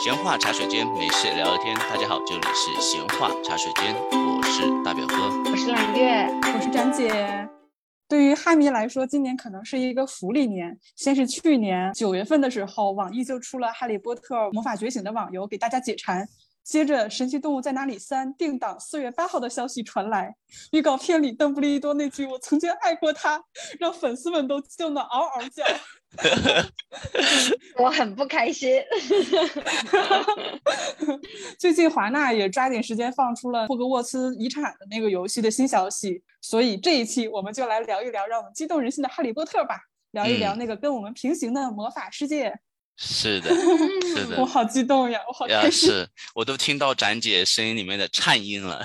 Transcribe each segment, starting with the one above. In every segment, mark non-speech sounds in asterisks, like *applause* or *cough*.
闲话茶水间，没事聊聊天。大家好，这里是闲话茶水间，我是大表哥，我是揽月，我是展姐。对于哈迷来说，今年可能是一个福利年。先是去年九月份的时候，网易就出了《哈利波特魔法觉醒》的网游，给大家解馋。接着，《神奇动物在哪里三》定档四月八号的消息传来，预告片里邓布利多那句“我曾经爱过他”，让粉丝们都激动得嗷嗷叫。*laughs* 我很不开心。*laughs* 最近华纳也抓紧时间放出了霍格沃茨遗产的那个游戏的新消息，所以这一期我们就来聊一聊让我们激动人心的《哈利波特》吧，聊一聊那个跟我们平行的魔法世界。是的，是的，*laughs* 我好激动呀，我好开心，是我都听到展姐声音里面的颤音了。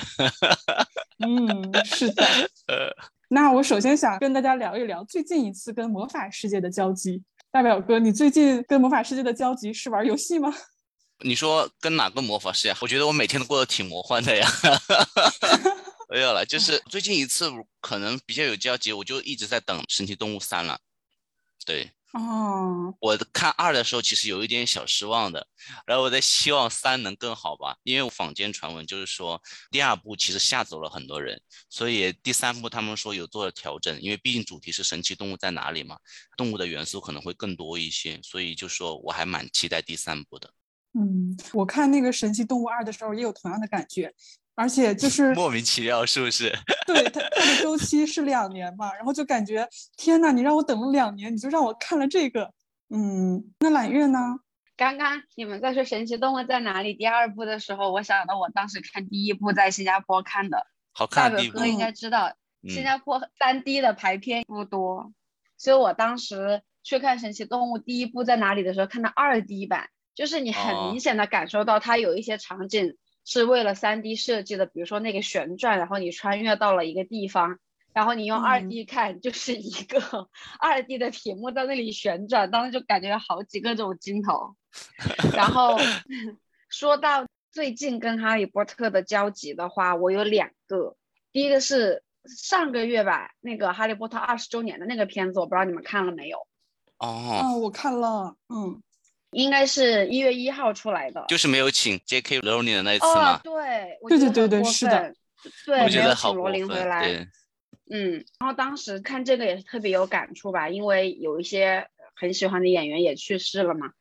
嗯，是的。呃，那我首先想跟大家聊一聊最近一次跟魔法世界的交集。大表哥，你最近跟魔法世界的交集是玩游戏吗？*laughs* 你说跟哪个魔法师呀？我觉得我每天都过得挺魔幻的呀。*laughs* 没有了，就是最近一次可能比较有交集，我就一直在等《神奇动物三》了。对。哦，我看二的时候其实有一点小失望的，然后我在希望三能更好吧，因为坊间传闻就是说第二部其实吓走了很多人，所以第三部他们说有做了调整，因为毕竟主题是神奇动物在哪里嘛，动物的元素可能会更多一些，所以就说我还蛮期待第三部的。嗯，我看那个神奇动物二的时候也有同样的感觉。而且就 *laughs* 是莫名其妙，是不是？*laughs* 对，它它的周期是两年嘛，然后就感觉天呐，你让我等了两年，你就让我看了这个，嗯，那揽月呢？刚刚你们在说《神奇动物在哪里》第二部的时候，我想到我当时看第一部在新加坡看的，好看。大表哥应该知道，新加坡三 D 的排片不多，所以我当时去看《神奇动物》第一部在哪里的时候，看到二 D 版，就是你很明显的感受到它有一些场景。是为了三 D 设计的，比如说那个旋转，然后你穿越到了一个地方，然后你用二 D 看，就是一个 *laughs* 二 D 的屏幕在那里旋转，当时就感觉有好几个这种镜头。*laughs* 然后说到最近跟哈利波特的交集的话，我有两个，第一个是上个月吧，那个哈利波特二十周年的那个片子，我不知道你们看了没有？哦，我看了，嗯。应该是一月一号出来的，就是没有请 J.K. 罗琳的那一次吗？对，对对对对，是的，对，我觉得好罗琳回来。嗯，然后当时看这个也是特别有感触吧，因为有一些很喜欢的演员也去世了嘛，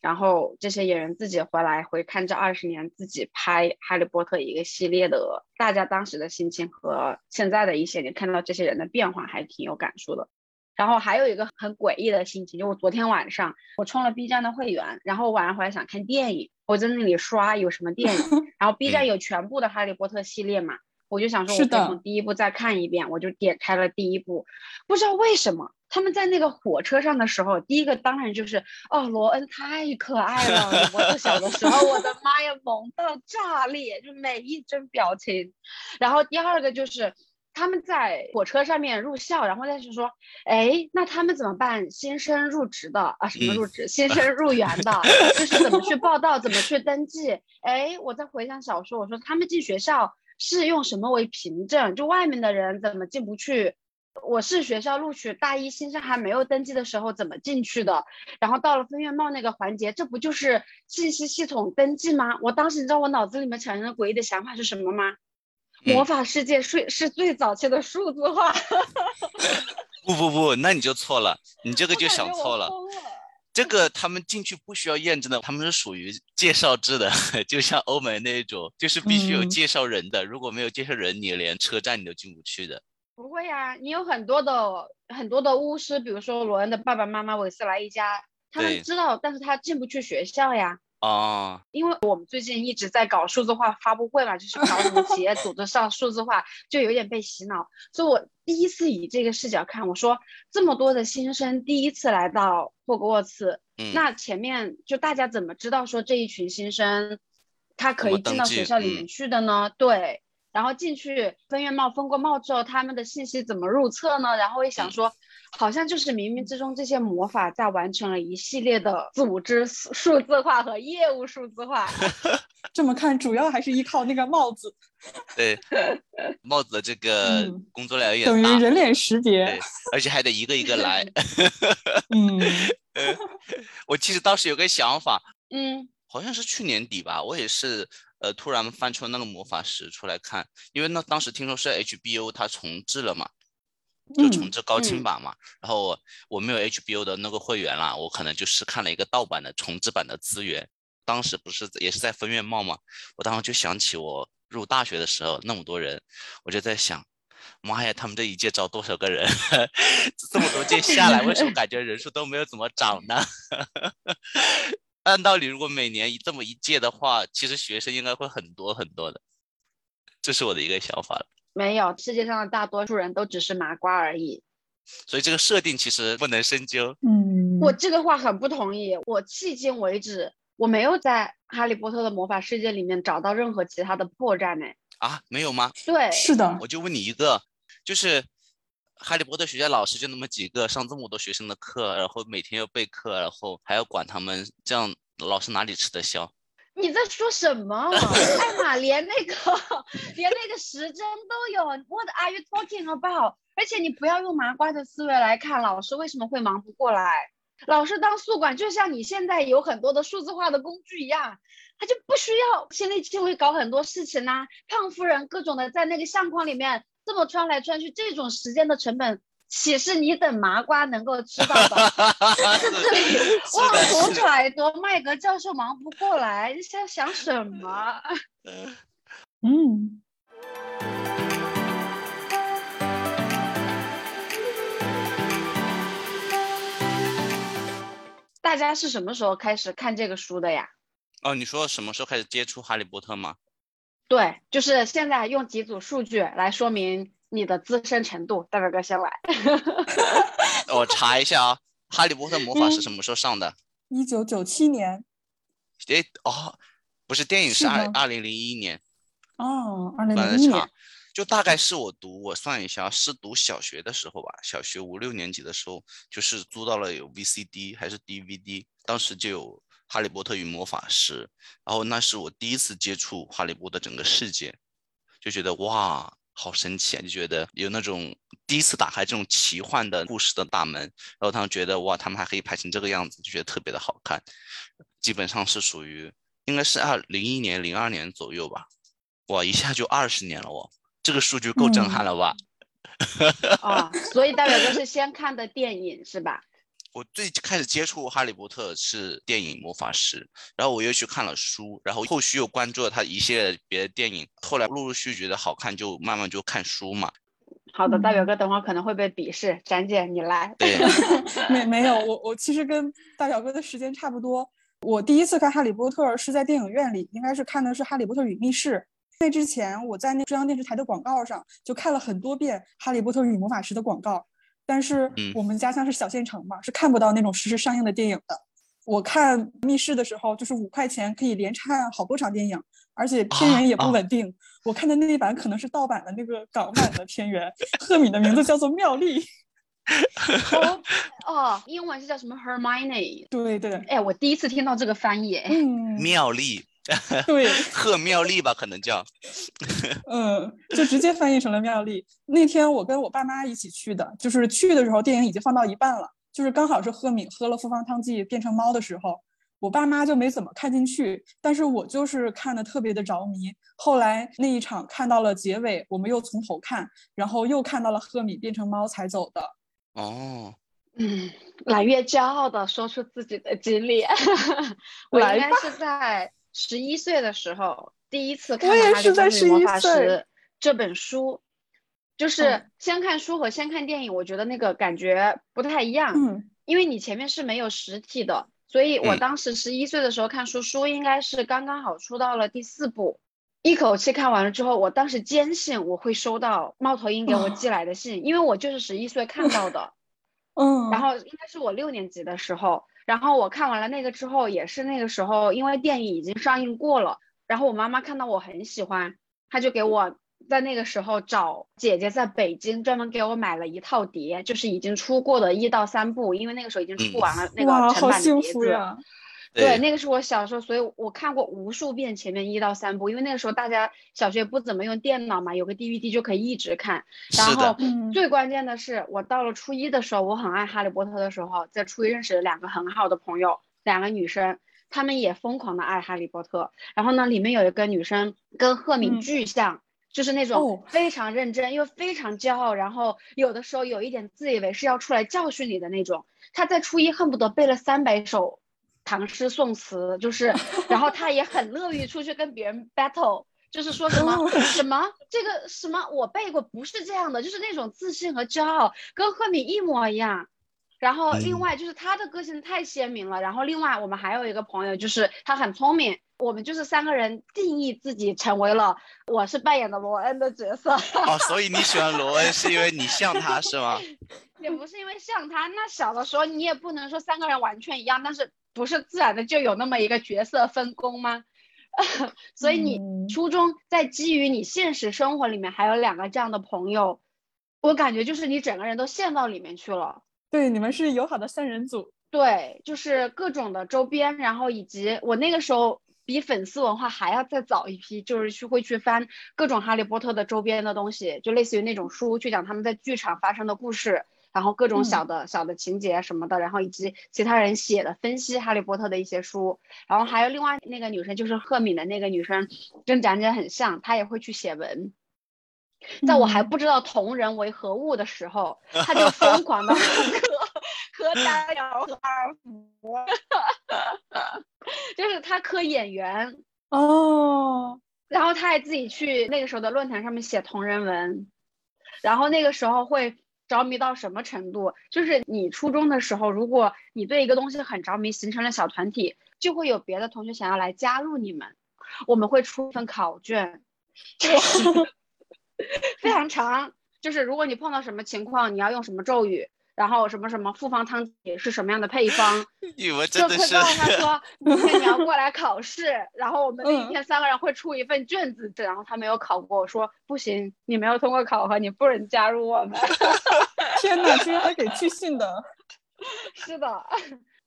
然后这些演员自己回来回看这二十年自己拍《哈利波特》一个系列的，大家当时的心情和现在的一些你看到这些人的变化，还挺有感触的。然后还有一个很诡异的心情，就我昨天晚上我充了 B 站的会员，然后晚上回来想看电影，我在那里刷有什么电影，*laughs* 然后 B 站有全部的哈利波特系列嘛，我就想说，我从第一部再看一遍，我就点开了第一部，不知道为什么他们在那个火车上的时候，第一个当然就是哦，罗恩太可爱了，我小的时候，我的妈呀，萌到炸裂，就每一帧表情，然后第二个就是。他们在火车上面入校，然后再是说，哎，那他们怎么办？新生入职的啊，什么入职？新生入园的，就是怎么去报道，怎么去登记？哎，我在回想小说，我说他们进学校是用什么为凭证？就外面的人怎么进不去？我是学校录取大一新生还没有登记的时候怎么进去的？然后到了分院帽那个环节，这不就是信息系统登记吗？我当时你知道我脑子里面产生的诡异的想法是什么吗？魔法世界是是最早期的数字化，*laughs* 不不不，那你就错了，你这个就想错了。这个他们进去不需要验证的，他们是属于介绍制的，*laughs* 就像欧美那种，就是必须有介绍人的，如果没有介绍人，你连车站你都进不去的。不会呀，你有很多的很多的巫师，比如说罗恩的爸爸妈妈韦斯莱一家，他们知道，但是他进不去学校呀。哦，因为我们最近一直在搞数字化发布会嘛，就是搞什么企业组织上数字化，就有点被洗脑。所以我第一次以这个视角看，我说这么多的新生第一次来到霍格沃茨，那前面就大家怎么知道说这一群新生他可以进到学校里面去的呢？对，然后进去分院帽分过帽之后，他们的信息怎么入册呢？然后我想说。好像就是冥冥之中，这些魔法在完成了一系列的组织数字化和业务数字化。*laughs* 这么看，主要还是依靠那个帽子。对，*laughs* 帽子的这个工作量也等于人脸识别，而且还得一个一个来。*laughs* 嗯，我其实当时有个想法，嗯，好像是去年底吧，我也是呃突然翻出那个魔法石出来看，因为那当时听说是 HBO 它重置了嘛，就重置高清版嘛，然后我我没有 HBO 的那个会员啦，我可能就是看了一个盗版的重置版的资源，当时不是也是在分院贸嘛，我当时就想起我入大学的时候那么多人，我就在想。妈呀，他们这一届招多少个人？*laughs* 这么多届下来，为什么感觉人数都没有怎么涨呢？*laughs* 按道理，如果每年这么一届的话，其实学生应该会很多很多的。这是我的一个想法没有，世界上的大多数人都只是麻瓜而已。所以这个设定其实不能深究。嗯，我这个话很不同意。我迄今为止，我没有在《哈利波特》的魔法世界里面找到任何其他的破绽呢。啊，没有吗？对，是的。我就问你一个，就是哈利波特学校老师就那么几个，上这么多学生的课，然后每天要备课，然后还要管他们，这样老师哪里吃得消？你在说什么？艾玛连那个连那个时针都有，What are you talking about？而且你不要用麻瓜的思维来看，老师为什么会忙不过来？老师当宿管，就像你现在有很多的数字化的工具一样。他就不需要亲力亲为搞很多事情呐，胖夫人各种的在那个相框里面这么穿来穿去，这种时间的成本岂是你等麻瓜能够知道 *laughs* *laughs* 的？在这里妄图揣度，麦格教授忙不过来，你在想什么？嗯，大家是什么时候开始看这个书的呀？哦，你说什么时候开始接触《哈利波特》吗？对，就是现在用几组数据来说明你的资深程度。大表哥先来，*laughs* 我查一下啊，《哈利波特魔法》是什么时候上的？一九九七年。诶，哦，不是，电影是二二零零一年。哦，二零零一年。就大概是我读，我算一下，是读小学的时候吧，小学五六年级的时候，就是租到了有 VCD 还是 DVD，当时就有。哈利波特与魔法师，然后那是我第一次接触哈利波特整个世界，就觉得哇，好神奇啊！就觉得有那种第一次打开这种奇幻的故事的大门，然后他们觉得哇，他们还可以拍成这个样子，就觉得特别的好看。基本上是属于应该是二零一年、零二年左右吧，哇，一下就二十年了哦，这个数据够震撼了吧？啊，所以代表哥是先看的电影是吧？我最开始接触《哈利波特》是电影《魔法师》，然后我又去看了书，然后后续又关注了他一系列别的电影，后来陆陆续续觉得好看，就慢慢就看书嘛。好的，大表哥，等会儿可能会被鄙视，展姐你来。对，*laughs* 没没有，我我其实跟大表哥的时间差不多。我第一次看《哈利波特》是在电影院里，应该是看的是《哈利波特与密室》。那之前我在那中央电视台的广告上就看了很多遍《哈利波特与魔法师》的广告。但是我们家乡是小县城嘛，是看不到那种实时上映的电影的。我看《密室》的时候，就是五块钱可以连看好多场电影，而且片源也不稳定。我看的那一版可能是盗版的那个港版的片源。赫敏的名字叫做妙丽。哦，英文是叫什么？Hermione。对对。哎，我第一次听到这个翻译。嗯，妙丽。*laughs* 对，贺妙丽吧，可能叫，*laughs* 嗯，就直接翻译成了妙丽。那天我跟我爸妈一起去的，就是去的时候电影已经放到一半了，就是刚好是赫敏喝了复方汤剂变成猫的时候，我爸妈就没怎么看进去，但是我就是看的特别的着迷。后来那一场看到了结尾，我们又从头看，然后又看到了赫敏变成猫才走的。哦，嗯，揽月骄傲的说出自己的经历，*laughs* 我应该是在。十一岁的时候，第一次看《哈利波特魔法师》这本书，就是先看书和先看电影，我觉得那个感觉不太一样。嗯，因为你前面是没有实体的，所以我当时十一岁的时候看书，书应该是刚刚好出到了第四部，一口气看完了之后，我当时坚信我会收到猫头鹰给我寄来的信，因为我就是十一岁看到的。*laughs* 嗯，然后应该是我六年级的时候。然后我看完了那个之后，也是那个时候，因为电影已经上映过了。然后我妈妈看到我很喜欢，她就给我在那个时候找姐姐在北京专门给我买了一套碟，就是已经出过的一到三部，因为那个时候已经出完了那个成版的碟子。对，那个是我小时候，所以我看过无数遍前面一到三部，因为那个时候大家小学不怎么用电脑嘛，有个 DVD 就可以一直看。然后最关键的是，我到了初一的时候，我很爱哈利波特的时候，在初一认识了两个很好的朋友，两个女生，她们也疯狂的爱哈利波特。然后呢，里面有一个女生跟赫敏巨像，就是那种非常认真又非常骄傲，然后有的时候有一点自以为是要出来教训你的那种。她在初一恨不得背了三百首唐诗宋词，就是，然后他也很乐于出去跟别人 battle。就是说什么什么这个什么我背过不是这样的，就是那种自信和骄傲跟赫敏一模一样。然后另外就是他的个性太鲜明了。然后另外我们还有一个朋友，就是他很聪明。我们就是三个人定义自己成为了我是扮演的罗恩的角色。哦，所以你喜欢 *laughs* 罗恩是因为你像他是吗？也不是因为像他，那小的时候你也不能说三个人完全一样，但是不是自然的就有那么一个角色分工吗？*laughs* 所以你初中在基于你现实生活里面还有两个这样的朋友，我感觉就是你整个人都陷到里面去了。对，你们是友好的三人组。对，就是各种的周边，然后以及我那个时候比粉丝文化还要再早一批，就是去会去翻各种哈利波特的周边的东西，就类似于那种书，去讲他们在剧场发生的故事。然后各种小的小的情节什么的，然后以及其他人写的分析哈利波特的一些书，然后还有另外那个女生就是赫敏的那个女生，跟展姐很像，她也会去写文。在我还不知道同人为何物的时候，她就疯狂的磕磕丹瑶和阿尔弗，*laughs* 就是她磕演员。哦，然后她还自己去那个时候的论坛上面写同人文，然后那个时候会。着迷到什么程度？就是你初中的时候，如果你对一个东西很着迷，形成了小团体，就会有别的同学想要来加入你们。我们会出一份考卷，*laughs* 非常长。就是如果你碰到什么情况，你要用什么咒语。然后什么什么复方汤底是什么样的配方？*laughs* 你们真的是。就告诉他说，*laughs* 明天你要过来考试，然后我们那一天三个人会出一份卷子，然后他没有考过，我说不行，你没有通过考核，你不能加入我们。*laughs* 天哪，居然还给寄信的。是的，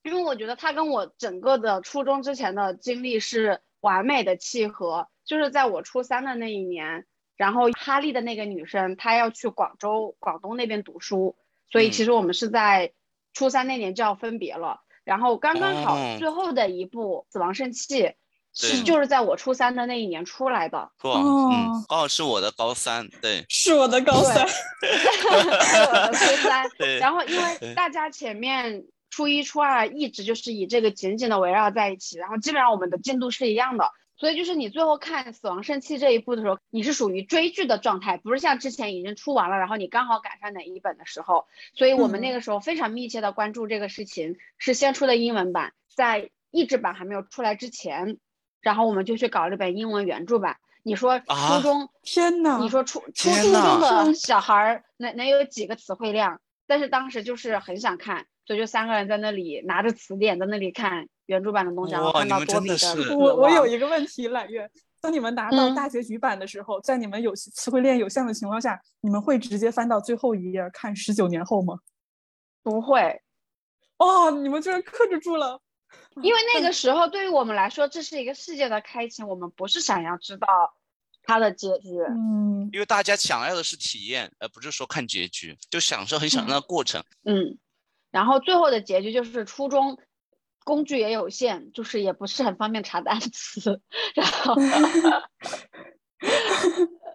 因为我觉得他跟我整个的初中之前的经历是完美的契合，就是在我初三的那一年，然后哈利的那个女生她要去广州广东那边读书。所以其实我们是在初三那年就要分别了，然后刚刚好最后的一部《死亡圣器》是就是在我初三的那一年出来的。哦，哦，是我的高三，对，是我的高三，是我的初三。然后因为大家前面初一、初二一直就是以这个紧紧的围绕在一起，然后基本上我们的进度是一样的。所以就是你最后看《死亡圣器》这一部的时候，你是属于追剧的状态，不是像之前已经出完了，然后你刚好赶上哪一本的时候。所以我们那个时候非常密切的关注这个事情，是先出的英文版，在译制版还没有出来之前，然后我们就去搞了本英文原著版。你说初中，天呐，你说初初初中的 *laughs* 小孩儿能能有几个词汇量？但是当时就是很想看，所以就三个人在那里拿着词典在那里看。原著版的东西，然后看到多比的。我我有一个问题，揽月，当你们拿到大结局版的时候，在你们有词汇链有限的情况下，你们会直接翻到最后一页看十九年后吗？不会。哦，你们居然克制住了。因为那个时候对于我们来说，这是一个世界的开启，我们不是想要知道它的结局。嗯。因为大家想要的是体验，而不是说看结局，就享受很享受那个过程。嗯。然后最后的结局就是初中。工具也有限，就是也不是很方便查单词，然后 *laughs*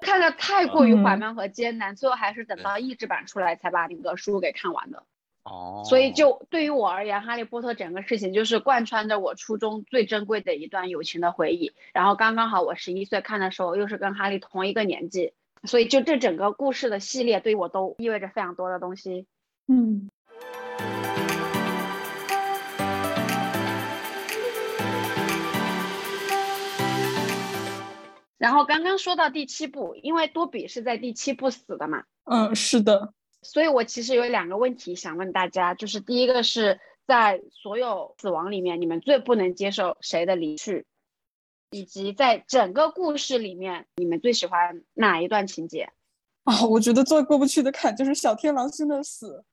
看的太过于缓慢和艰难，最后还是等到译制版出来才把那个书给看完的。哦，所以就对于我而言，《哈利波特》整个事情就是贯穿着我初中最珍贵的一段友情的回忆。然后刚刚好我十一岁看的时候，又是跟哈利同一个年纪，所以就这整个故事的系列对于我都意味着非常多的东西。嗯。然后刚刚说到第七部，因为多比是在第七部死的嘛，嗯，是的，所以我其实有两个问题想问大家，就是第一个是在所有死亡里面，你们最不能接受谁的离去，以及在整个故事里面，你们最喜欢哪一段情节？啊，我觉得最过不去的坎就是小天狼星的死，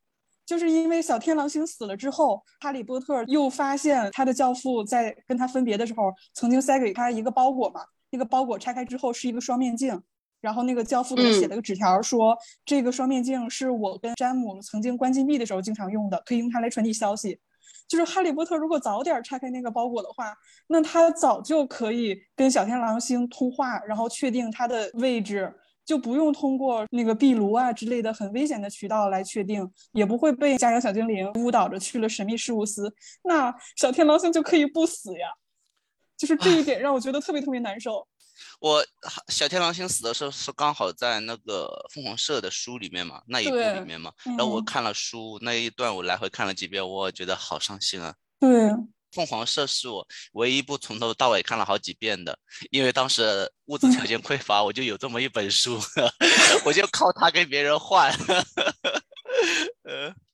就是因为小天狼星死了之后，哈利波特又发现他的教父在跟他分别的时候，曾经塞给他一个包裹嘛。那个包裹拆开之后是一个双面镜，然后那个教父给他写了个纸条，说这个双面镜是我跟詹姆曾经关禁闭的时候经常用的，可以用它来传递消息。就是哈利波特如果早点拆开那个包裹的话，那他早就可以跟小天狼星通话，然后确定他的位置，就不用通过那个壁炉啊之类的很危险的渠道来确定，也不会被家养小精灵误导着去了神秘事务司，那小天狼星就可以不死呀。就是这一点 *laughs* 让我觉得特别特别难受。我小天狼星死的时候是刚好在那个凤凰社的书里面嘛，那一部里面嘛。然后我看了书那一段，我来回看了几遍，我觉得好伤心啊。对，凤凰社是我唯一一部从头到尾看了好几遍的，因为当时物质条件匮乏，我就有这么一本书，*laughs* 我就靠它跟别人换。呃，*laughs*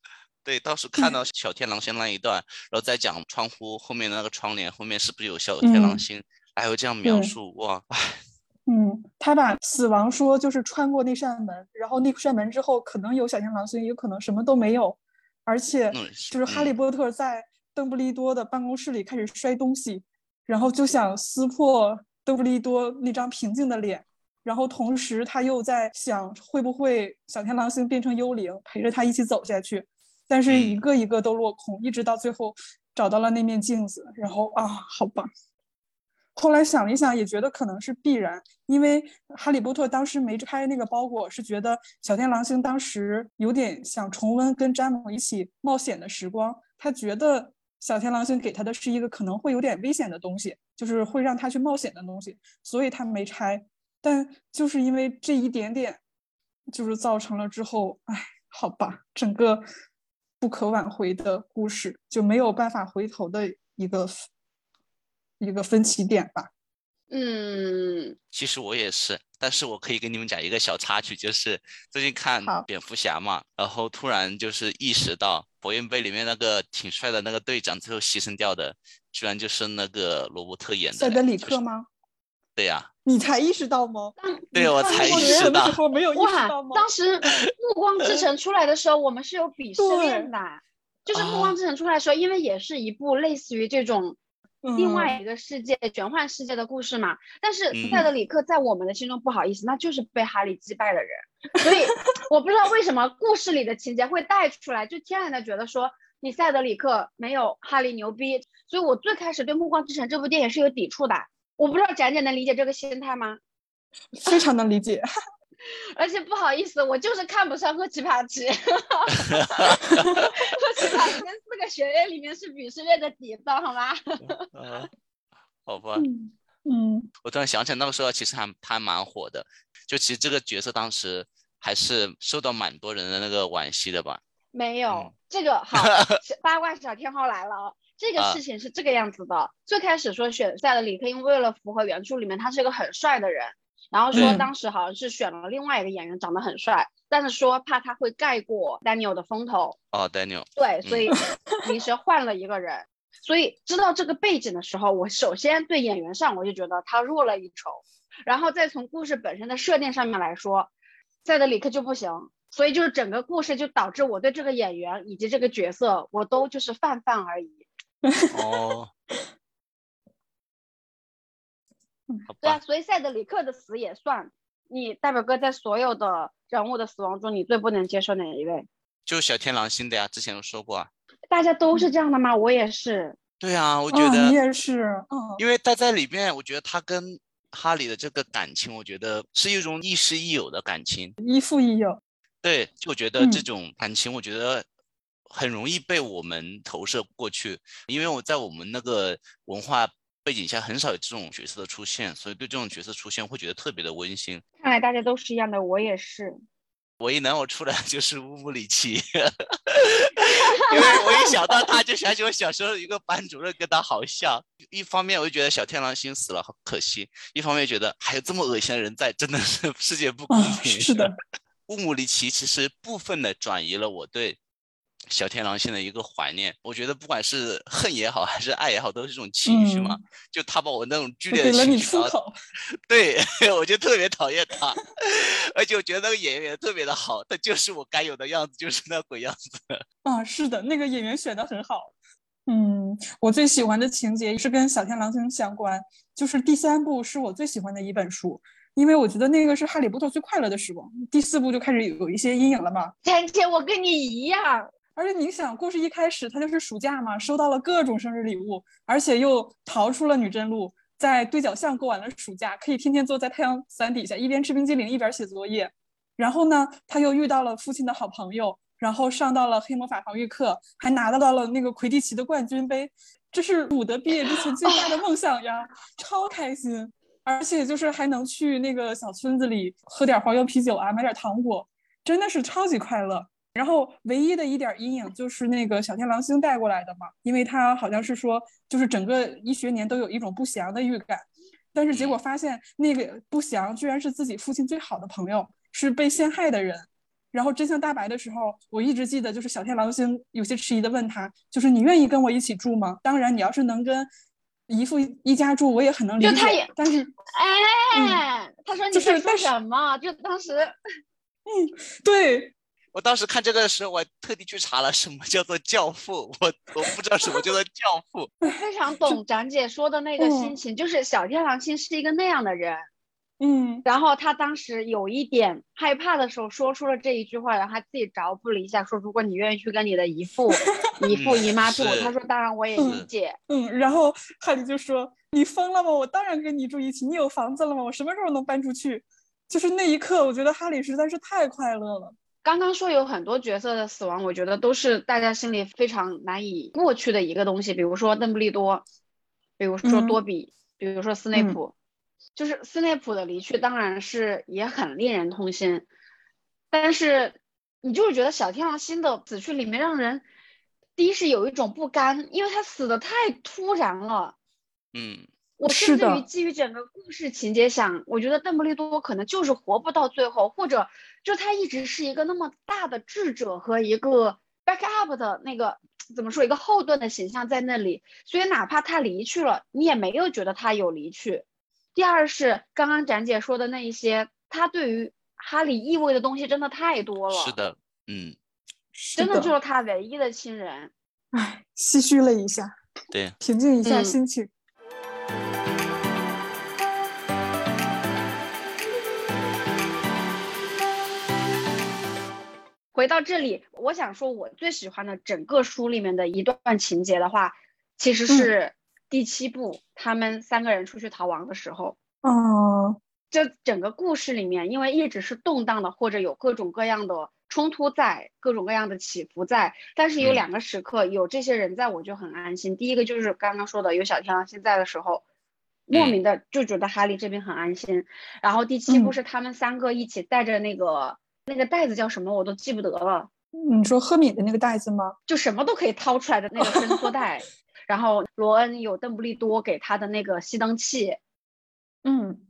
对，当时看到小天狼星那一段，然后再讲窗户后面那个窗帘后面是不是有小天狼星。还有这样描述哇，唉，*laughs* 嗯，他把死亡说就是穿过那扇门，然后那扇门之后可能有小天狼星，也可能什么都没有，而且就是哈利波特在邓布利多的办公室里开始摔东西，然后就想撕破邓布利多那张平静的脸，然后同时他又在想会不会小天狼星变成幽灵陪着他一起走下去，但是一个一个都落空，一直到最后找到了那面镜子，然后啊，好吧。后来想了一想，也觉得可能是必然，因为哈利波特当时没拆那个包裹，是觉得小天狼星当时有点想重温跟詹姆一起冒险的时光，他觉得小天狼星给他的是一个可能会有点危险的东西，就是会让他去冒险的东西，所以他没拆。但就是因为这一点点，就是造成了之后，哎，好吧，整个不可挽回的故事就没有办法回头的一个。一个分歧点吧，嗯，其实我也是，但是我可以跟你们讲一个小插曲，就是最近看蝙蝠侠嘛，然后突然就是意识到火焰杯里面那个挺帅的那个队长最后牺牲掉的，居然就是那个罗伯特演的塞德里克吗？对呀，你才意识到吗？对，我才意识到。没有意识到吗？当时暮光之城出来的时候，我们是有鄙视链的，就是暮光之城出来的时候，因为也是一部类似于这种。另外一个世界，玄幻世界的故事嘛。但是塞德里克在我们的心中，不好意思，那就是被哈利击败的人。所以我不知道为什么故事里的情节会带出来，就天然的觉得说你塞德里克没有哈利牛逼。所以我最开始对《暮光之城》这部电影是有抵触的。我不知道展展能理解这个心态吗？非常能理解。*laughs* 而且不好意思，我就是看不上赫奇帕 *laughs* 奇。赫奇帕奇跟四个学院里面是鄙视链的底子，好吗？好吧。嗯，我突然想起来，那个时候其实还还蛮火的。就其实这个角色当时还是受到蛮多人的那个惋惜的吧？没有这个好 *laughs* 八卦小天后来了。这个事情是这个样子的：最开始说选赛的李克，因为为了符合原著里面他是一个很帅的人。然后说当时好像是选了另外一个演员，长得很帅，但是说怕他会盖过 Daniel 的风头。哦，Daniel。对，所以 *laughs* 临时换了一个人。所以知道这个背景的时候，我首先对演员上我就觉得他弱了一筹，然后再从故事本身的设定上面来说，赛德里克就不行。所以就是整个故事就导致我对这个演员以及这个角色我都就是泛泛而已。哦。*laughs* 对啊，所以塞德里克的死也算。你大表哥在所有的人物的死亡中，你最不能接受哪一位？就小天狼星的呀，之前有说过啊。大家都是这样的吗？我也是。对啊，我觉得你也是。嗯。因为他在里面，我觉得他跟哈利的这个感情，我觉得是一种亦师亦友的感情，亦父亦友。对，就我觉得这种感情，我觉得很容易被我们投射过去，因为我在我们那个文化。背景下很少有这种角色的出现，所以对这种角色出现会觉得特别的温馨。看来大家都是一样的，我也是。我一能我出来就是乌姆里奇，*laughs* 因为我一想到他就想起我小时候一个班主任跟他好像。一方面我就觉得小天狼星死了好可惜，一方面觉得还有这么恶心的人在，真的是 *laughs* 世界不公平。是的，乌姆里奇其实部分的转移了我对。小天狼星的一个怀念，我觉得不管是恨也好，还是爱也好，都是这种情绪嘛。就他把我那种剧烈的情绪，*laughs* 对 *laughs* 我就特别讨厌他，*laughs* 而且我觉得那个演员特别的好，他就是我该有的样子，就是那鬼样子。啊，是的，那个演员选的很好。嗯，我最喜欢的情节是跟小天狼星相关，就是第三部是我最喜欢的一本书，因为我觉得那个是哈利波特最快乐的时光。第四部就开始有一些阴影了嘛。芊芊，我跟你一样。而且你想，故事一开始他就是暑假嘛，收到了各种生日礼物，而且又逃出了女真路，在对角巷过完了暑假，可以天天坐在太阳伞底下，一边吃冰激凌一边写作业。然后呢，他又遇到了父亲的好朋友，然后上到了黑魔法防御课，还拿到了那个魁地奇的冠军杯，这是鲁德毕业之前最大的梦想呀，*laughs* 超开心！而且就是还能去那个小村子里喝点黄油啤酒啊，买点糖果，真的是超级快乐。然后唯一的一点阴影就是那个小天狼星带过来的嘛，因为他好像是说，就是整个一学年都有一种不祥的预感，但是结果发现那个不祥居然是自己父亲最好的朋友，是被陷害的人。然后真相大白的时候，我一直记得就是小天狼星有些迟疑的问他，就是你愿意跟我一起住吗？当然，你要是能跟姨父一家住，我也很能理解。就他也，但是，*laughs* 哎，他说你在说什么？就当时，嗯，对。我当时看这个的时候，我特地去查了什么叫做教父，我我不知道什么叫做教父。我 *laughs* 非常懂展姐说的那个心情，就是小天狼星是一个那样的人，嗯，然后他当时有一点害怕的时候，说出了这一句话，然后他自己着补了一下，说如果你愿意去跟你的姨父、*laughs* 姨父、姨妈住，他说当然我也理解，嗯，然后哈利就说你疯了吗？我当然跟你住一起，你有房子了吗？我什么时候能搬出去？就是那一刻，我觉得哈利实在是太快乐了。刚刚说有很多角色的死亡，我觉得都是大家心里非常难以过去的一个东西。比如说邓布利多，比如说多比，比如说斯内普，就是斯内普的离去，当然是也很令人痛心。但是你就是觉得小天狼星的死去里面让人第一是有一种不甘，因为他死的太突然了。嗯。我甚至于基于整个故事情节想，我觉得邓布利多可能就是活不到最后，或者就他一直是一个那么大的智者和一个 backup 的那个怎么说一个后盾的形象在那里，所以哪怕他离去了，你也没有觉得他有离去。第二是刚刚展姐说的那一些，他对于哈利意味的东西真的太多了。是的，嗯，真的就是他唯一的亲人。唉，唏嘘了一下，对，平静一下心情。回到这里，我想说，我最喜欢的整个书里面的一段情节的话，其实是第七部他们三个人出去逃亡的时候。嗯，这整个故事里面，因为一直是动荡的，或者有各种各样的冲突在，各种各样的起伏在。但是有两个时刻，有这些人在，我就很安心。第一个就是刚刚说的，有小天狼星在的时候，莫名的就觉得哈利这边很安心。然后第七部是他们三个一起带着那个。那个袋子叫什么？我都记不得了。你说赫敏的那个袋子吗？就什么都可以掏出来的那个伸缩袋。*laughs* 然后罗恩有邓布利多给他的那个熄灯器。嗯，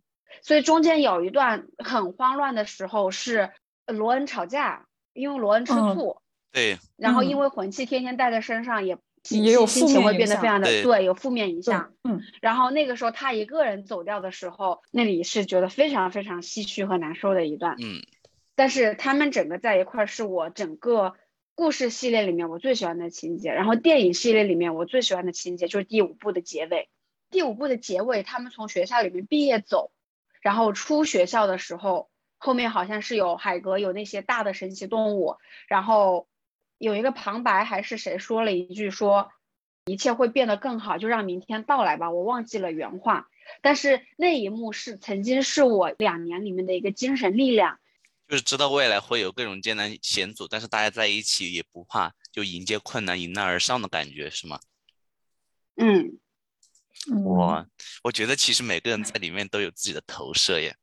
所以中间有一段很慌乱的时候是罗恩吵架，因为罗恩吃醋。对。然后因为魂器天天带在身上，也也有心情会变得非常的对，有负面影响。嗯。然后那个时候他一个人走掉的时候，那里是觉得非常非常唏嘘和难受的一段。嗯。但是他们整个在一块儿是我整个故事系列里面我最喜欢的情节，然后电影系列里面我最喜欢的情节就是第五部的结尾。第五部的结尾，他们从学校里面毕业走，然后出学校的时候，后面好像是有海格，有那些大的神奇动物，然后有一个旁白还是谁说了一句说一切会变得更好，就让明天到来吧。我忘记了原话，但是那一幕是曾经是我两年里面的一个精神力量。就是知道未来会有各种艰难险阻，但是大家在一起也不怕，就迎接困难，迎难而上的感觉是吗？嗯，我我觉得其实每个人在里面都有自己的投射耶，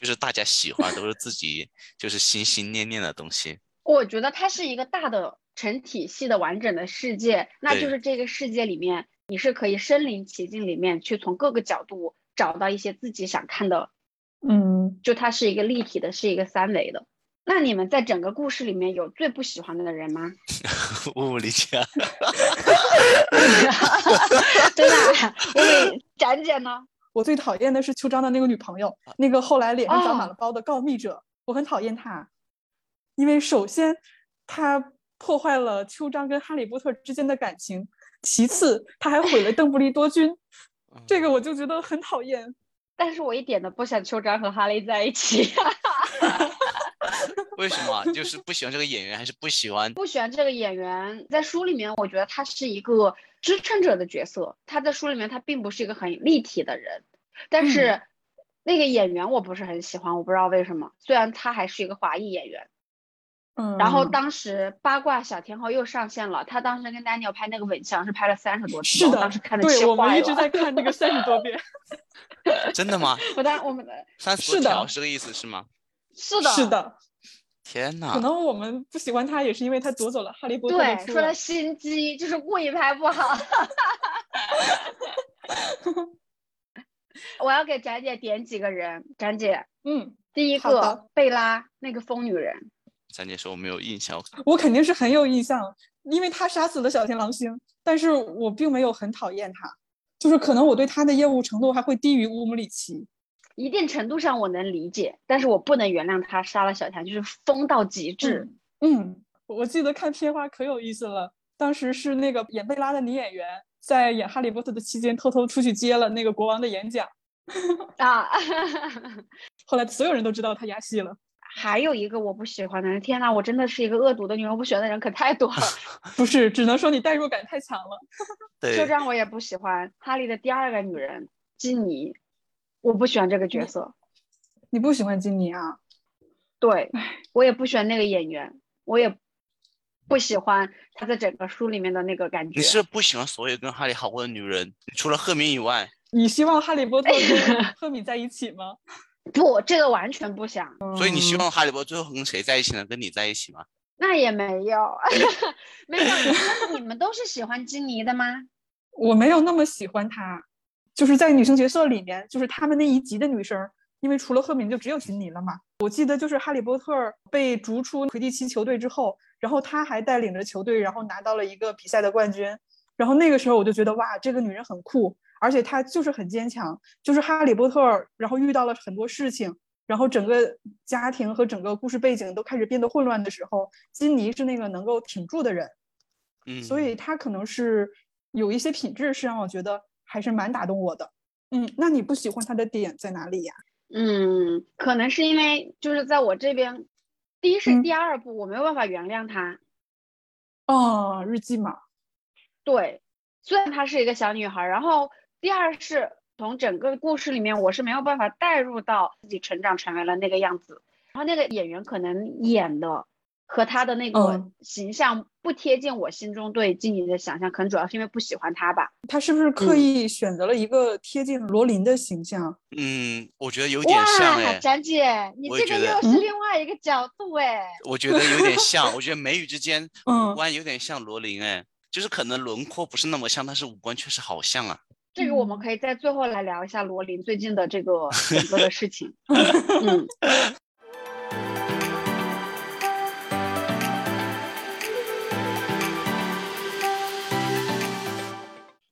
就是大家喜欢都是自己就是心心念念的东西。我觉得它是一个大的成体系的完整的世界，那就是这个世界里面你是可以身临其境里面去从各个角度找到一些自己想看的。嗯，就它是一个立体的，是一个三维的。那你们在整个故事里面有最不喜欢的人吗？*laughs* 我不理解，*laughs* 真的？因为展姐呢？我最讨厌的是秋张的那个女朋友，那个后来脸上长满了包的告密者，我很讨厌她，因为首先她破坏了秋张跟哈利波特之间的感情，其次她还毁了邓布利多军，这个我就觉得很讨厌。但是我一点都不想秋张和哈利在一起。*laughs* 为什么？就是不喜欢这个演员，还是不喜欢？*laughs* 不喜欢这个演员，在书里面，我觉得他是一个支撑者的角色。他在书里面，他并不是一个很立体的人，但是那个演员我不是很喜欢，我不知道为什么。虽然他还是一个华裔演员。嗯，然后当时八卦小天后又上线了，她当时跟 Daniel 拍那个吻像是拍了三十多次，是的，当时看的对，我们一直在看那个三十多遍。*laughs* 真的吗？*laughs* 我当我们的三十多条是这个意思是吗？是的，是的。天哪！可能我们不喜欢他，也是因为他夺走了哈利波特对，说他心机，就是故意拍不好。*laughs* 我要给展姐点几个人，展姐，嗯。第一个贝拉那个疯女人，咱姐说我没有印象，我肯定是很有印象，因为他杀死了小天狼星，但是我并没有很讨厌他，就是可能我对他的厌恶程度还会低于乌姆里奇，一定程度上我能理解，但是我不能原谅他杀了小天，就是疯到极致。嗯，我记得看片花可有意思了，当时是那个演贝拉的女演员在演哈利波特的期间偷偷出去接了那个国王的演讲。啊！*laughs* 后来所有人都知道他压戏了。还有一个我不喜欢的人，天呐，我真的是一个恶毒的女人，我不喜欢的人可太多了。*laughs* 不是，只能说你代入感太强了。*laughs* 对，就这样我也不喜欢哈利的第二个女人金妮，我不喜欢这个角色。你不喜欢金妮啊？对，我也不喜欢那个演员，我也不喜欢他在整个书里面的那个感觉。你是不喜欢所有跟哈利好过的女人，除了赫敏以外？你希望哈利波特跟 *laughs* 赫敏在一起吗？不，这个完全不想。所以你希望哈利波特最后跟谁在一起呢？跟你在一起吗？那也没有，*laughs* 没有。你们都是喜欢金妮的吗？我没有那么喜欢她，就是在女生角色里面，就是他们那一集的女生，因为除了赫敏就只有金妮了嘛。我记得就是哈利波特被逐出魁地奇球队之后，然后他还带领着球队，然后拿到了一个比赛的冠军。然后那个时候我就觉得哇，这个女人很酷。而且他就是很坚强，就是哈利波特，然后遇到了很多事情，然后整个家庭和整个故事背景都开始变得混乱的时候，金妮是那个能够挺住的人，嗯，所以他可能是有一些品质是让我觉得还是蛮打动我的，嗯，那你不喜欢他的点在哪里呀？嗯，可能是因为就是在我这边，第一是第二部我没有办法原谅他，哦，日记嘛，对，虽然她是一个小女孩，然后。第二是从整个故事里面，我是没有办法带入到自己成长成为了那个样子，然后那个演员可能演的和他的那个形象不贴近我心中对金妮的想象，可能主要是因为不喜欢他吧。他是不是刻意选择了一个贴近罗琳的形象？嗯，我觉得有点像哎，展姐，你这个又是另外一个角度哎。我觉得有点像，我觉得眉宇之间五官有点像罗琳哎，就是可能轮廓不是那么像，但是五官确实好像啊。这个我们可以在最后来聊一下罗琳最近的这个 *laughs* 整个的事情。*laughs* 嗯。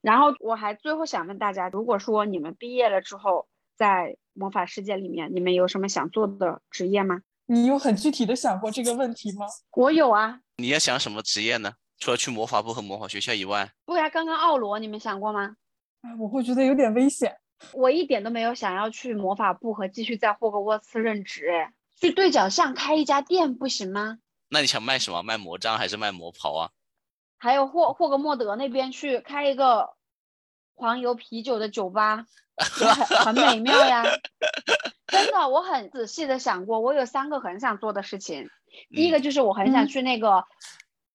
然后我还最后想问大家，如果说你们毕业了之后，在魔法世界里面，你们有什么想做的职业吗？你有很具体的想过这个问题吗？我有啊。你要想什么职业呢？除了去魔法部和魔法学校以外？不呀，刚刚奥罗，你们想过吗？哎，我会觉得有点危险。我一点都没有想要去魔法部和继续在霍格沃茨任职。哎，去对角巷开一家店不行吗？那你想卖什么？卖魔杖还是卖魔袍啊？还有霍霍格莫德那边去开一个黄油啤酒的酒吧，*laughs* 很很美妙呀。真的，我很仔细的想过，我有三个很想做的事情。第一个就是我很想去那个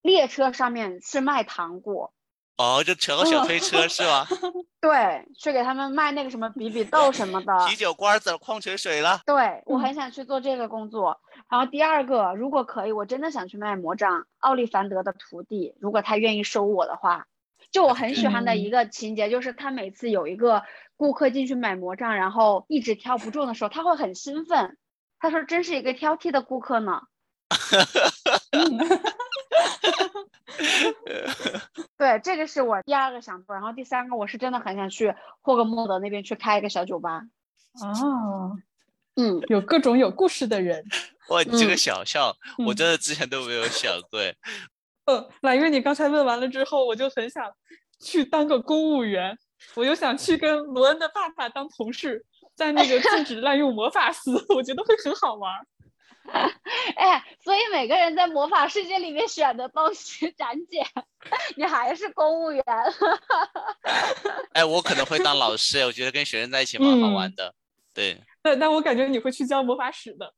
列车上面去卖糖果。哦，就乘个小推车是吧？*laughs* 对，去给他们卖那个什么比比豆什么的，啤酒罐子、矿泉水了。对，我很想去做这个工作。然后第二个，如果可以，我真的想去卖魔杖。奥利凡德的徒弟，如果他愿意收我的话，就我很喜欢的一个情节，就是他每次有一个顾客进去买魔杖，然后一直挑不中的时候，他会很兴奋。他说：“真是一个挑剔的顾客呢。*laughs* ” *laughs* *laughs* 对，这个是我第二个想做，然后第三个我是真的很想去霍格莫德那边去开一个小酒吧。哦，嗯，有各种有故事的人。哇，你这个小笑，我真的之前都没有想过。呃，揽月，你刚才问完了之后，我就很想去当个公务员，我又想去跟罗恩的爸爸当同事，在那个禁止滥用魔法司，*laughs* 我觉得会很好玩。*laughs* 哎，所以每个人在魔法世界里面选的东西，*laughs* 展姐，你还是公务员。*laughs* 哎，我可能会当老师，我觉得跟学生在一起蛮好玩的。对。那那我感觉你会去教魔法史的。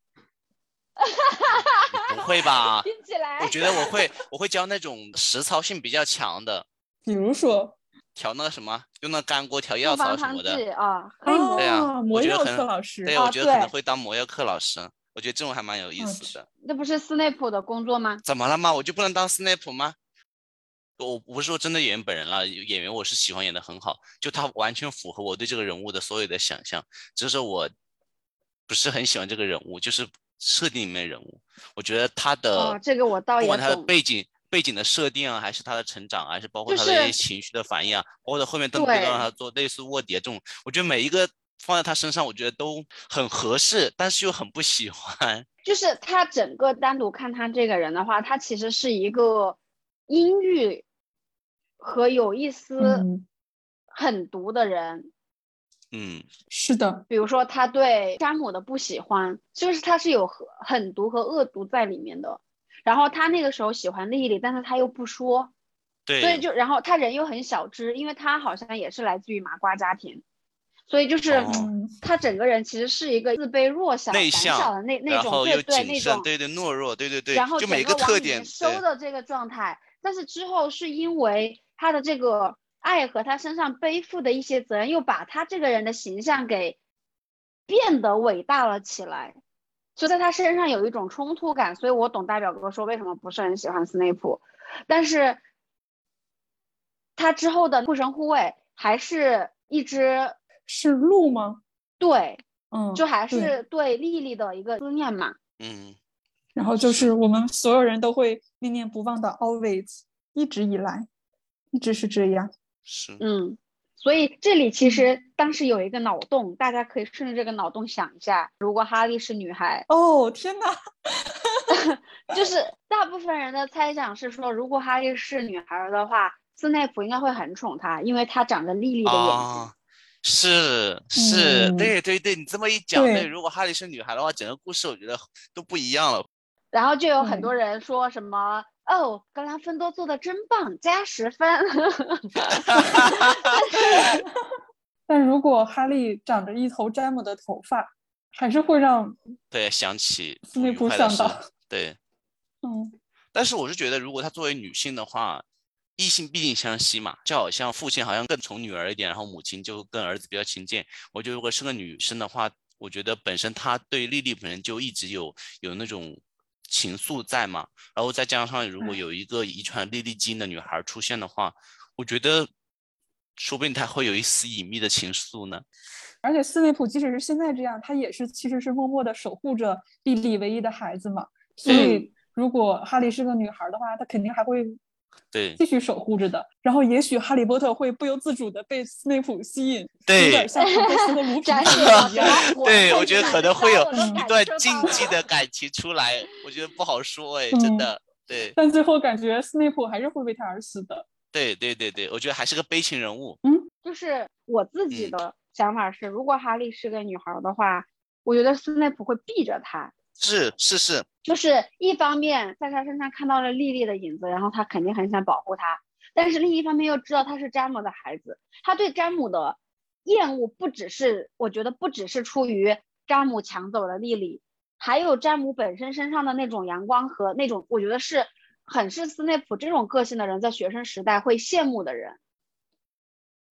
不会吧？听起来。我觉得我会，我会教那种实操性比较强的，比如说调那个什么，用那干锅调药草什么的啊。对啊，我觉得可能老师。对，我觉得可能会当魔药课老师。我觉得这种还蛮有意思的。那不是斯内普的工作吗？怎么了吗？我就不能当斯内普吗？我不是说真的演员本人了，演员我是喜欢演的很好，就他完全符合我对这个人物的所有的想象，只是我不是很喜欢这个人物，就是设定里面人物，我觉得他的这个我倒也不管他的背景背景的设定啊，还是他的成长，还是包括他的一些情绪的反应啊，包括后面邓布利多让他做类似卧底这种，我觉得每一个。放在他身上，我觉得都很合适，但是又很不喜欢。*laughs* 就是他整个单独看他这个人的话，他其实是一个阴郁和有一丝狠毒的人。嗯，是的。比如说他对山姆的不喜欢，就是他是有狠狠毒和恶毒在里面的。然后他那个时候喜欢丽丽，但是他又不说。对。所以就然后他人又很小只，因为他好像也是来自于麻瓜家庭。所以就是他整个人其实是一个自卑、弱小、胆小的那那种，对对那种，对对懦弱，对对对。然后就每个特点收的这个状态，但是之后是因为他的这个爱和他身上背负的一些责任，又把他这个人的形象给变得伟大了起来，就在他身上有一种冲突感。所以我懂大表哥说为什么不是很喜欢斯内普，但是他之后的护神护卫还是一只。是鹿吗？对，嗯，就还是对丽丽的一个思念嘛。嗯，然后就是我们所有人都会念念不忘的 always，一直以来，一直是这样。是，嗯，所以这里其实当时有一个脑洞，大家可以顺着这个脑洞想一下，如果哈利是女孩，哦天哪，*laughs* 就是大部分人的猜想是说，如果哈利是女孩的话，斯内普应该会很宠她，因为她长着丽丽的眼睛。是是，对对对，你这么一讲，对，如果哈利是女孩的话，整个故事我觉得都不一样了。然后就有很多人说什么，哦，格兰芬多做的真棒，加十分。*laughs* *laughs* 但如果哈利长着一头詹姆的头发，还是会让对想起斯内普想到，对，*laughs* 嗯。但是我是觉得，如果她作为女性的话。异性毕竟相吸嘛，就好像父亲好像更宠女儿一点，然后母亲就跟儿子比较亲近。我觉得如果是个女生的话，我觉得本身她对丽丽本身就一直有有那种情愫在嘛，然后再加上如果有一个遗传丽丽基因的女孩出现的话，我觉得说不定她会有一丝隐秘的情愫呢。而且斯内普即使是现在这样，他也是其实是默默的守护着丽丽唯一的孩子嘛。所以如果哈利是个女孩的话，他肯定还会。对，继续守护着的。然后也许哈利波特会不由自主的被斯内普吸引，对，有点像哈贝斯和卢平一样。对，我觉得可能会有一段禁忌的感情出来，我觉得不好说哎，*laughs* 真的。对。但最后感觉斯内普还是会为他而死的。对对对对，我觉得还是个悲情人物。嗯，就是我自己的想法是，如果哈利是个女孩的话，我觉得斯内普会避着她。是是是，就是一方面在他身上看到了莉莉的影子，然后他肯定很想保护她，但是另一方面又知道他是詹姆的孩子，他对詹姆的厌恶不只是，我觉得不只是出于詹姆抢走了莉莉，还有詹姆本身身上的那种阳光和那种，我觉得是很是斯内普这种个性的人在学生时代会羡慕的人，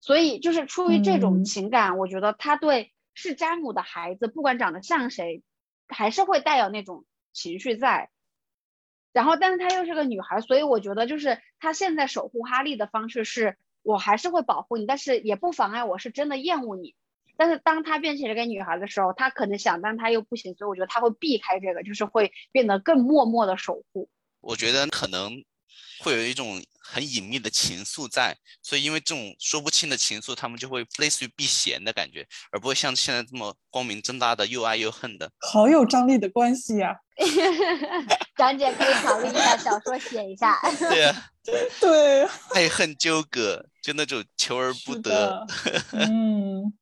所以就是出于这种情感，我觉得他对是詹姆的孩子，不管长得像谁。还是会带有那种情绪在，然后，但是她又是个女孩，所以我觉得就是她现在守护哈利的方式是，我还是会保护你，但是也不妨碍我是真的厌恶你。但是当她变成了个女孩的时候，她可能想，但她又不行，所以我觉得她会避开这个，就是会变得更默默的守护。我觉得可能。会有一种很隐秘的情愫在，所以因为这种说不清的情愫，他们就会类似于避嫌的感觉，而不会像现在这么光明正大的又爱又恨的。好有张力的关系呀！*laughs* 张姐可以考虑一下小说写一下。*laughs* 对啊，*laughs* 对，爱恨纠葛，就那种求而不得。嗯。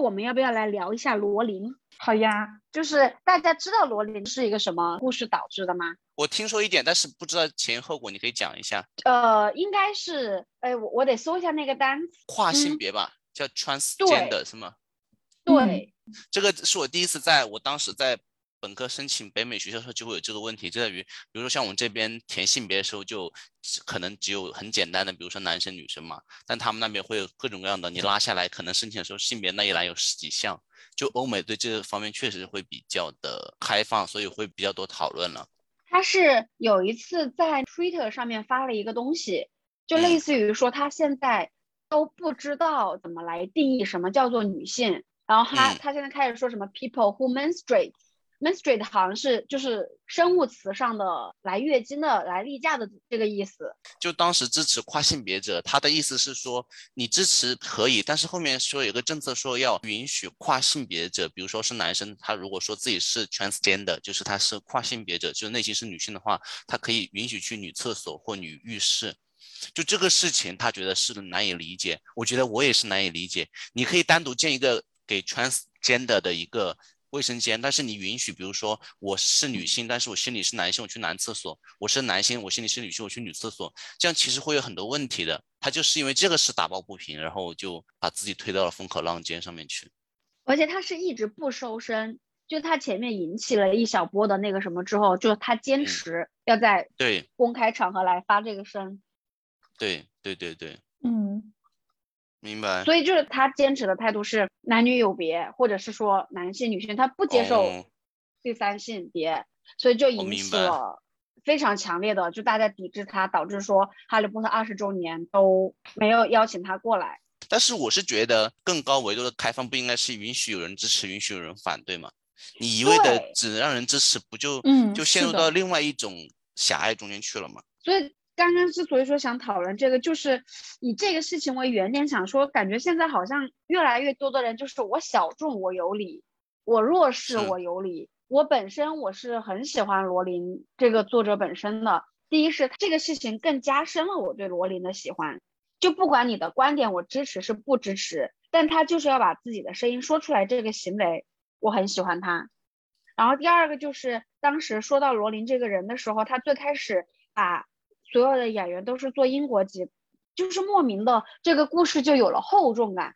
我们要不要来聊一下罗琳？好呀，就是大家知道罗琳是一个什么故事导致的吗？我听说一点，但是不知道前因后果，你可以讲一下。呃，应该是，哎，我我得搜一下那个单词。跨性别吧，叫 transgender 是吗？对，这个是我第一次在我当时在。本科申请北美学校的时候就会有这个问题，就在于，比如说像我们这边填性别的时候，就可能只有很简单的，比如说男生女生嘛，但他们那边会有各种各样的，你拉下来可能申请的时候性别那一栏有十几项，就欧美对这方面确实会比较的开放，所以会比较多讨论了。他是有一次在 Twitter 上面发了一个东西，就类似于说他现在都不知道怎么来定义什么叫做女性，然后他他现在开始说什么 people who menstruate。Menstruate 好像是就是生物词上的来月经的、来例假的这个意思。就当时支持跨性别者，他的意思是说，你支持可以，但是后面说有个政策说要允许跨性别者，比如说是男生，他如果说自己是 transgender，就是他是跨性别者，就是内心是女性的话，他可以允许去女厕所或女浴室。就这个事情，他觉得是难以理解。我觉得我也是难以理解。你可以单独建一个给 transgender 的一个。卫生间，但是你允许，比如说我是女性，但是我心里是男性，我去男厕所；我是男性，我心里是女性，我去女厕所。这样其实会有很多问题的。他就是因为这个事打抱不平，然后就把自己推到了风口浪尖上面去。而且他是一直不收声，就他前面引起了一小波的那个什么之后，就他坚持要在对公开场合来发这个声。对对对对，嗯。明白，所以就是他坚持的态度是男女有别，或者是说男性女性，他不接受第三性别，所以就引起了非常强烈的，就大家抵制他，导致说哈利波特二十周年都没有邀请他过来。但是我是觉得更高维度的开放不应该是允许有人支持，允许有人反对吗？你一味的只让人支持，不就就陷入到另外一种狭隘中间去了吗？所以。刚刚之所以说想讨论这个，就是以这个事情为原点，想说感觉现在好像越来越多的人就是我小众我有理，我弱势我有理。我本身我是很喜欢罗琳这个作者本身的。第一是这个事情更加深了我对罗琳的喜欢，就不管你的观点我支持是不支持，但他就是要把自己的声音说出来，这个行为我很喜欢他。然后第二个就是当时说到罗琳这个人的时候，他最开始把。所有的演员都是做英国籍，就是莫名的这个故事就有了厚重感。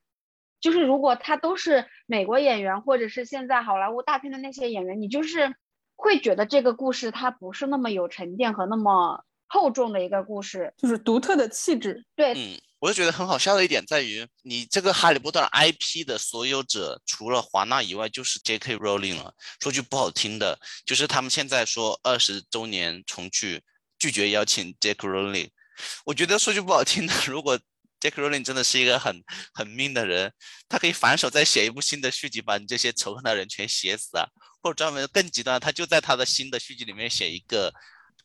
就是如果他都是美国演员，或者是现在好莱坞大片的那些演员，你就是会觉得这个故事它不是那么有沉淀和那么厚重的一个故事，就是独特的气质。对，嗯，我就觉得很好笑的一点在于，你这个哈利波特 IP 的所有者，除了华纳以外，就是 J.K. Rowling 了。说句不好听的，就是他们现在说二十周年重聚。拒绝邀请 Jack Rowling，我觉得说句不好听的，*laughs* 如果 Jack Rowling 真的是一个很很命的人，他可以反手再写一部新的续集，把你这些仇恨的人全写死啊，或者专门更极端，他就在他的新的续集里面写一个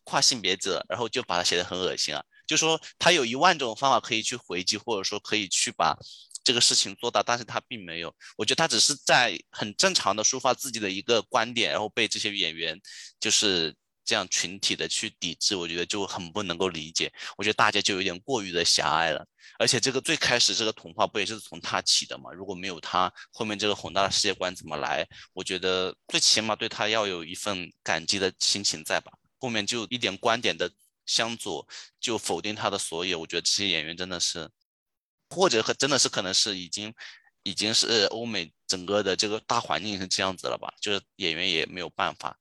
跨性别者，然后就把他写的很恶心啊，就说他有一万种方法可以去回击，或者说可以去把这个事情做到，但是他并没有，我觉得他只是在很正常的抒发自己的一个观点，然后被这些演员就是。这样群体的去抵制，我觉得就很不能够理解。我觉得大家就有点过于的狭隘了。而且这个最开始这个童话不也是从他起的吗？如果没有他，后面这个宏大的世界观怎么来？我觉得最起码对他要有一份感激的心情在吧。后面就一点观点的相左，就否定他的所有。我觉得这些演员真的是，或者和真的是可能是已经已经是欧美整个的这个大环境是这样子了吧？就是演员也没有办法。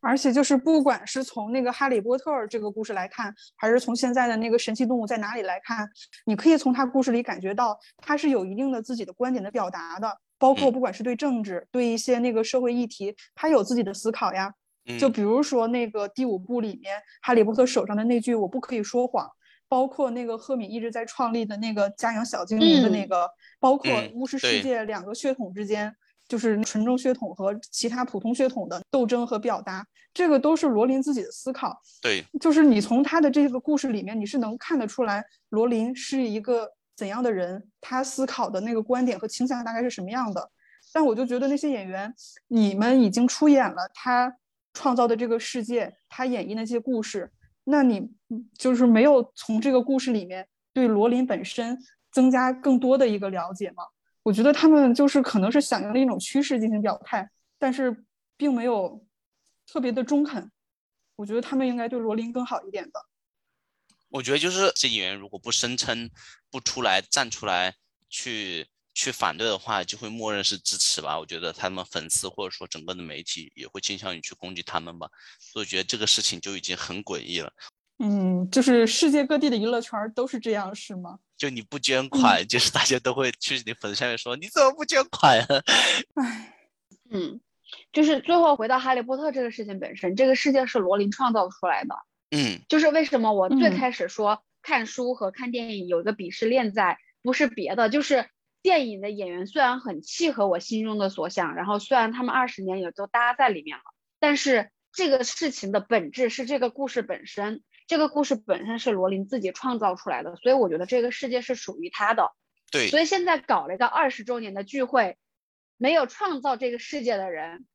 而且就是不管是从那个《哈利波特》这个故事来看，还是从现在的那个《神奇动物在哪里》来看，你可以从他故事里感觉到他是有一定的自己的观点的表达的，包括不管是对政治、对一些那个社会议题，他有自己的思考呀。就比如说那个第五部里面，哈利波特手上的那句“我不可以说谎”，包括那个赫敏一直在创立的那个家养小精灵的那个，包括巫师世界两个血统之间。就是纯正血统和其他普通血统的斗争和表达，这个都是罗琳自己的思考。对，就是你从他的这个故事里面，你是能看得出来罗琳是一个怎样的人，他思考的那个观点和倾向大概是什么样的。但我就觉得那些演员，你们已经出演了他创造的这个世界，他演绎那些故事，那你就是没有从这个故事里面对罗琳本身增加更多的一个了解吗？我觉得他们就是可能是响应了一种趋势进行表态，但是并没有特别的中肯。我觉得他们应该对罗琳更好一点的。我觉得就是这演员如果不声称、不出来站出来去去反对的话，就会默认是支持吧。我觉得他们粉丝或者说整个的媒体也会倾向于去攻击他们吧。所以我觉得这个事情就已经很诡异了。嗯，就是世界各地的娱乐圈都是这样，是吗？就你不捐款，就是大家都会去你粉丝下面说你怎么不捐款？*laughs* 唉，嗯，就是最后回到哈利波特这个事情本身，这个世界是罗琳创造出来的。嗯，就是为什么我最开始说看书和看电影有一个鄙视链在，不是别的，就是电影的演员虽然很契合我心中的所想，然后虽然他们二十年也都搭在里面了，但是这个事情的本质是这个故事本身。这个故事本身是罗琳自己创造出来的，所以我觉得这个世界是属于他的。对，所以现在搞了一个二十周年的聚会，没有创造这个世界的人，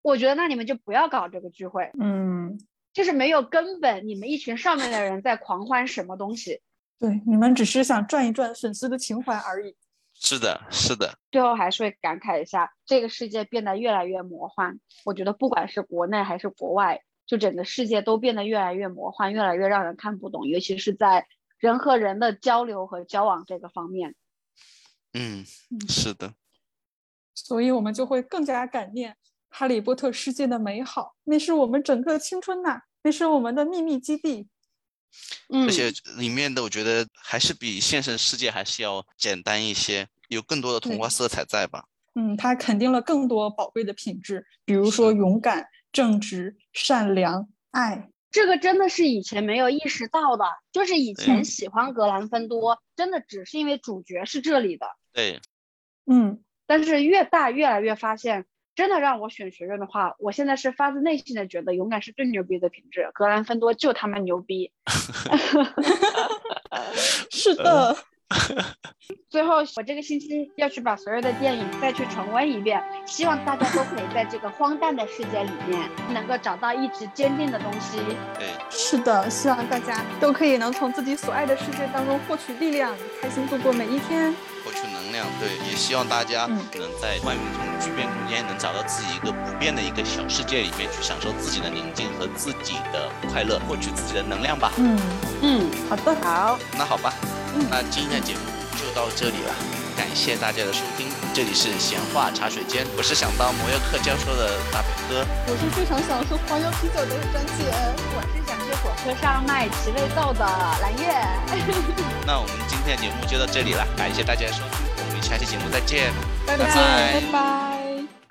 我觉得那你们就不要搞这个聚会。嗯，就是没有根本，你们一群上面的人在狂欢什么东西？*laughs* 对，你们只是想转一转粉丝的情怀而已。是的，是的。最后还是会感慨一下，这个世界变得越来越魔幻。我觉得不管是国内还是国外。就整个世界都变得越来越魔幻，越来越让人看不懂，尤其是在人和人的交流和交往这个方面。嗯，是的。所以我们就会更加感念哈利波特世界的美好，那是我们整个青春呐，那是我们的秘密基地。嗯，而且里面的我觉得还是比现实世界还是要简单一些，有更多的童话色彩在吧？嗯，它肯定了更多宝贵的品质，比如说勇敢。正直、善良、爱，这个真的是以前没有意识到的。就是以前喜欢格兰芬多，真的只是因为主角是这里的。对，嗯。但是越大，越来越发现，真的让我选学院的话，我现在是发自内心的觉得，勇敢是最牛逼的品质。格兰芬多就他妈牛逼。*laughs* *laughs* *laughs* 是的。*laughs* 最后，我这个星期要去把所有的电影再去重温一遍，希望大家都可以在这个荒诞的世界里面，能够找到一直坚定的东西。对，是的，希望大家都可以能从自己所爱的世界当中获取力量，开心度过每一天，获取能量。对，也希望大家能在万众巨变中间，能找到自己一个不变的一个小世界里面，去享受自己的宁静和自己的快乐，获取自己的能量吧。嗯嗯，好的，好，那好吧。那今天的节目就到这里了，感谢大家的收听。这里是闲话茶水间，我是想当摩约课教授的大表哥，我是非常想喝黄油啤酒的张姐，我是想去火车上卖奇味豆的蓝月。*laughs* *laughs* 那我们今天的节目就到这里了，感谢大家的收听，我们下期节目再见，拜拜拜拜。